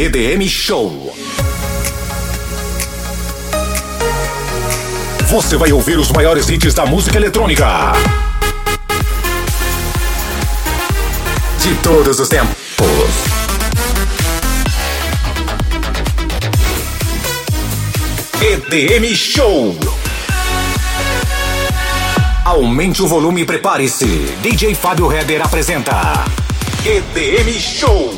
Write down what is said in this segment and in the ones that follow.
EDM Show. Você vai ouvir os maiores hits da música eletrônica. De todos os tempos. EDM Show. Aumente o volume e prepare-se. DJ Fábio Heber apresenta EDM Show.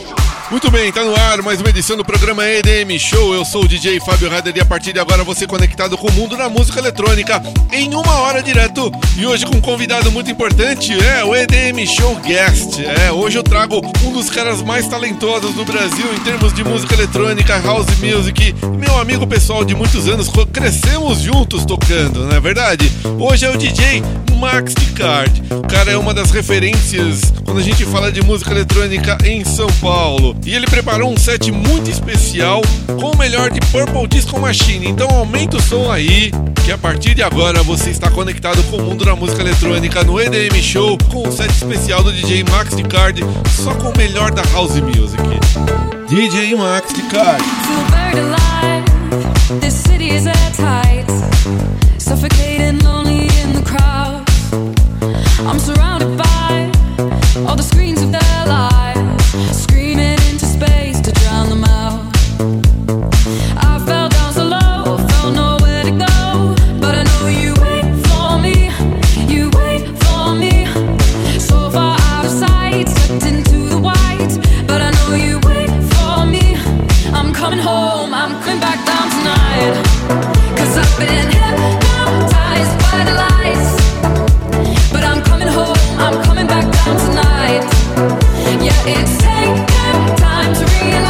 Muito bem, tá no ar mais uma edição do programa EDM Show. Eu sou o DJ Fábio Rader e a partir de agora você conectado com o mundo da música eletrônica em uma hora direto. E hoje com um convidado muito importante, é o EDM Show Guest. É, hoje eu trago um dos caras mais talentosos do Brasil em termos de música eletrônica, house music. Meu amigo pessoal de muitos anos, crescemos juntos tocando, não é verdade? Hoje é o DJ Max Card. O cara é uma das referências quando a gente fala de música eletrônica em São Paulo. E ele preparou um set muito especial com o melhor de Purple Disco Machine. Então aumenta o som aí, que a partir de agora você está conectado com o mundo da música eletrônica no EDM Show com um set especial do DJ Max Card, só com o melhor da house music. DJ Max Card. Surrounded by all the screens of it's taken time to realize.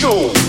show.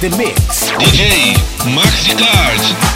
One, two, one, two.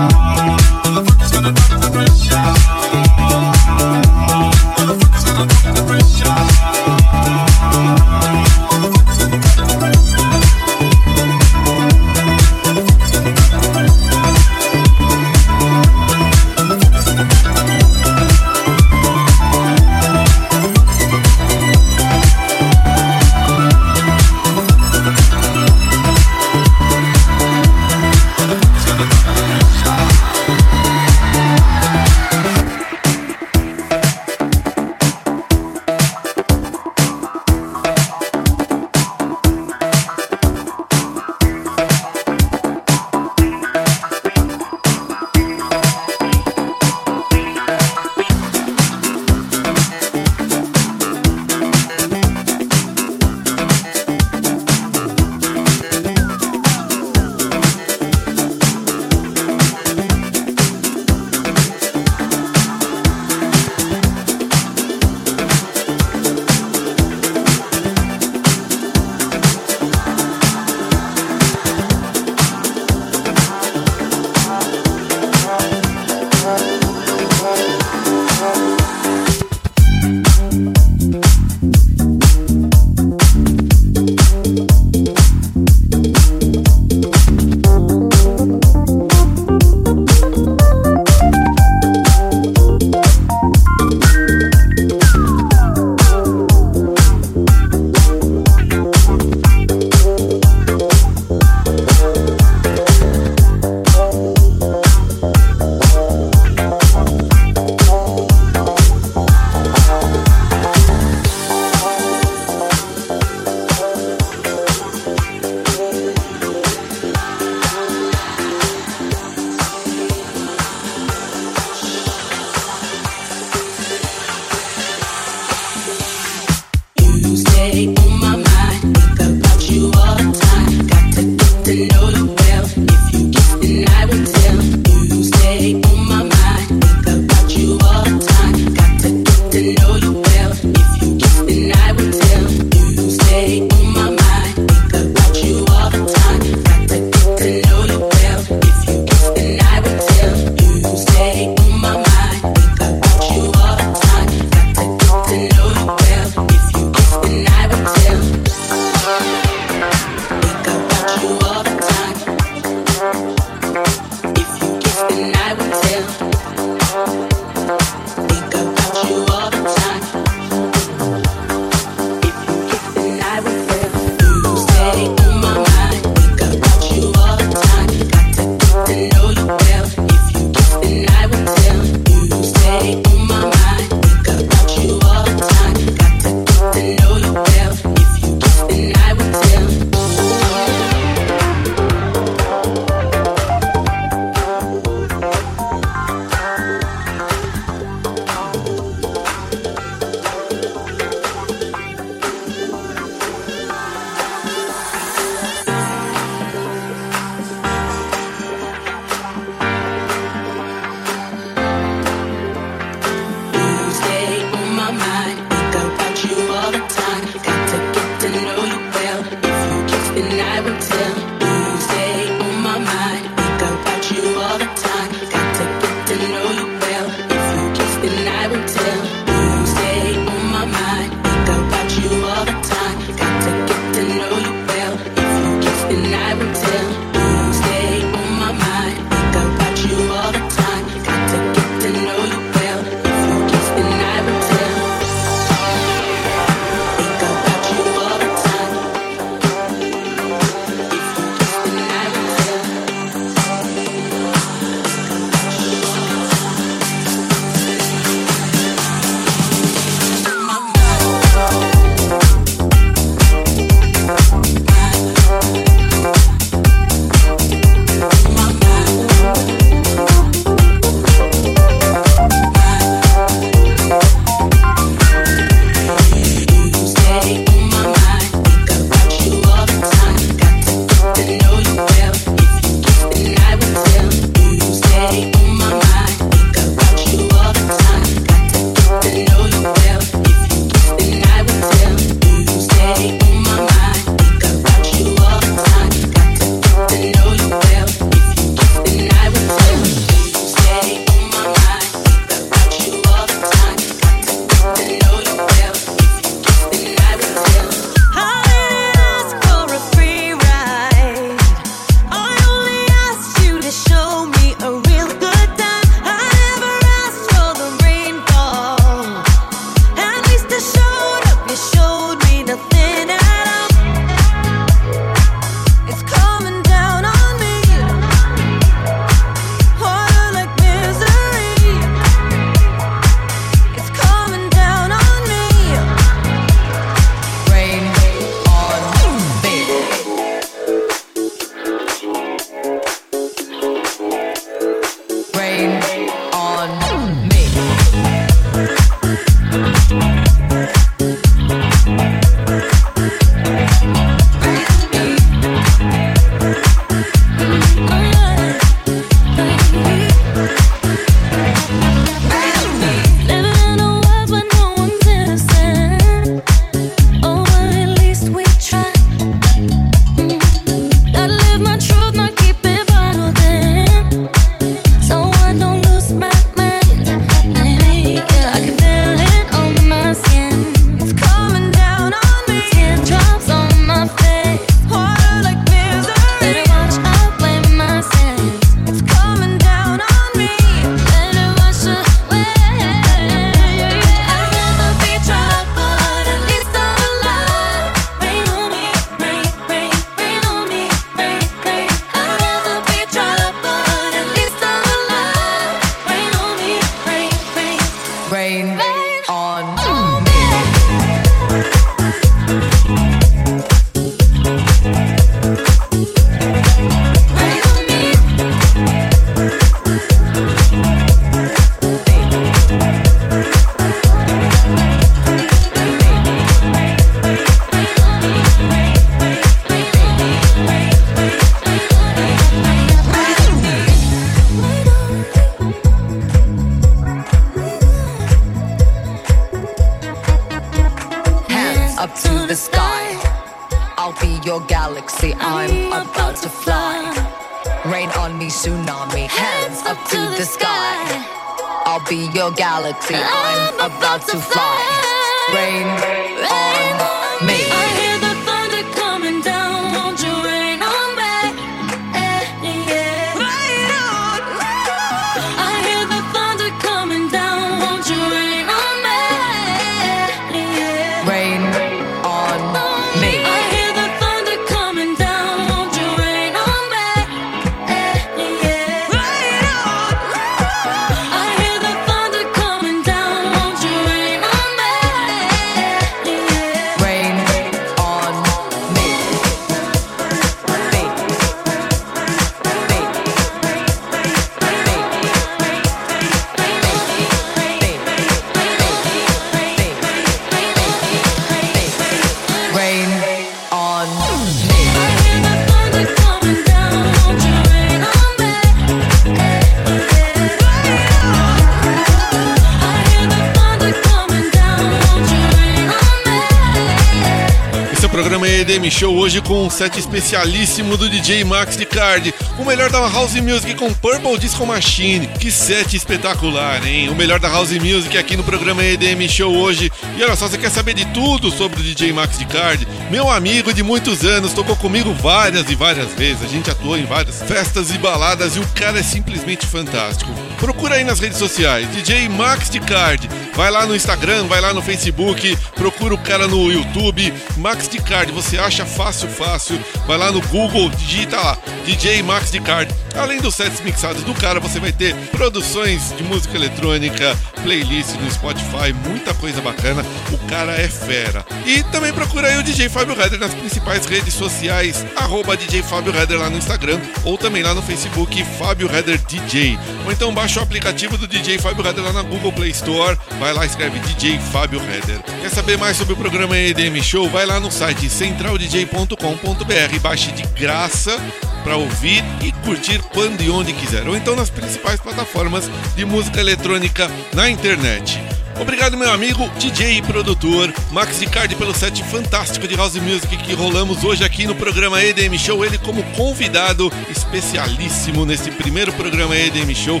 EDM Show hoje com um set especialíssimo do DJ Max Card. O melhor da House Music com Purple Disco Machine. Que set espetacular, hein? O melhor da House Music aqui no programa EDM Show hoje. E olha só, você quer saber de tudo sobre o DJ Max Card? Meu amigo de muitos anos, tocou comigo várias e várias vezes. A gente atuou em várias festas e baladas e o cara é simplesmente fantástico. Procura aí nas redes sociais, DJ Max de Card. Vai lá no Instagram, vai lá no Facebook, procura o cara no YouTube, Max de Card, você acha fácil, fácil. Vai lá no Google, digita lá, DJ Max de Card. Além dos sets mixados do cara, você vai ter produções de música eletrônica, playlist no Spotify, muita coisa bacana. O cara é fera. E também procura aí o DJ Fábio Reder nas principais redes sociais, arroba DJ Fábio Reder lá no Instagram, ou também lá no Facebook, Fábio Reder DJ. Ou então baixa o aplicativo do DJ Fábio Reder lá na Google Play Store, vai lá escreve DJ Fábio Reder. Quer saber mais sobre o programa EDM Show? Vai lá no site centraldj.com.br, baixe de graça para ouvir e curtir quando e onde quiser, ou então nas principais plataformas de música eletrônica na internet. Obrigado, meu amigo DJ e produtor Max Ricardi, pelo set fantástico de House Music que rolamos hoje aqui no programa EDM Show. Ele, como convidado especialíssimo nesse primeiro programa EDM Show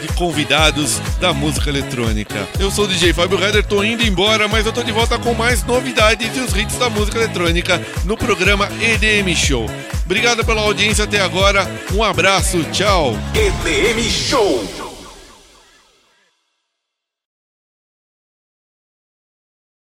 de convidados da música eletrônica. Eu sou o DJ Fábio Reder, tô indo embora, mas eu tô de volta com mais novidades e os hits da música eletrônica no programa EDM Show. Obrigado pela audiência até agora, um abraço, tchau! EDM Show.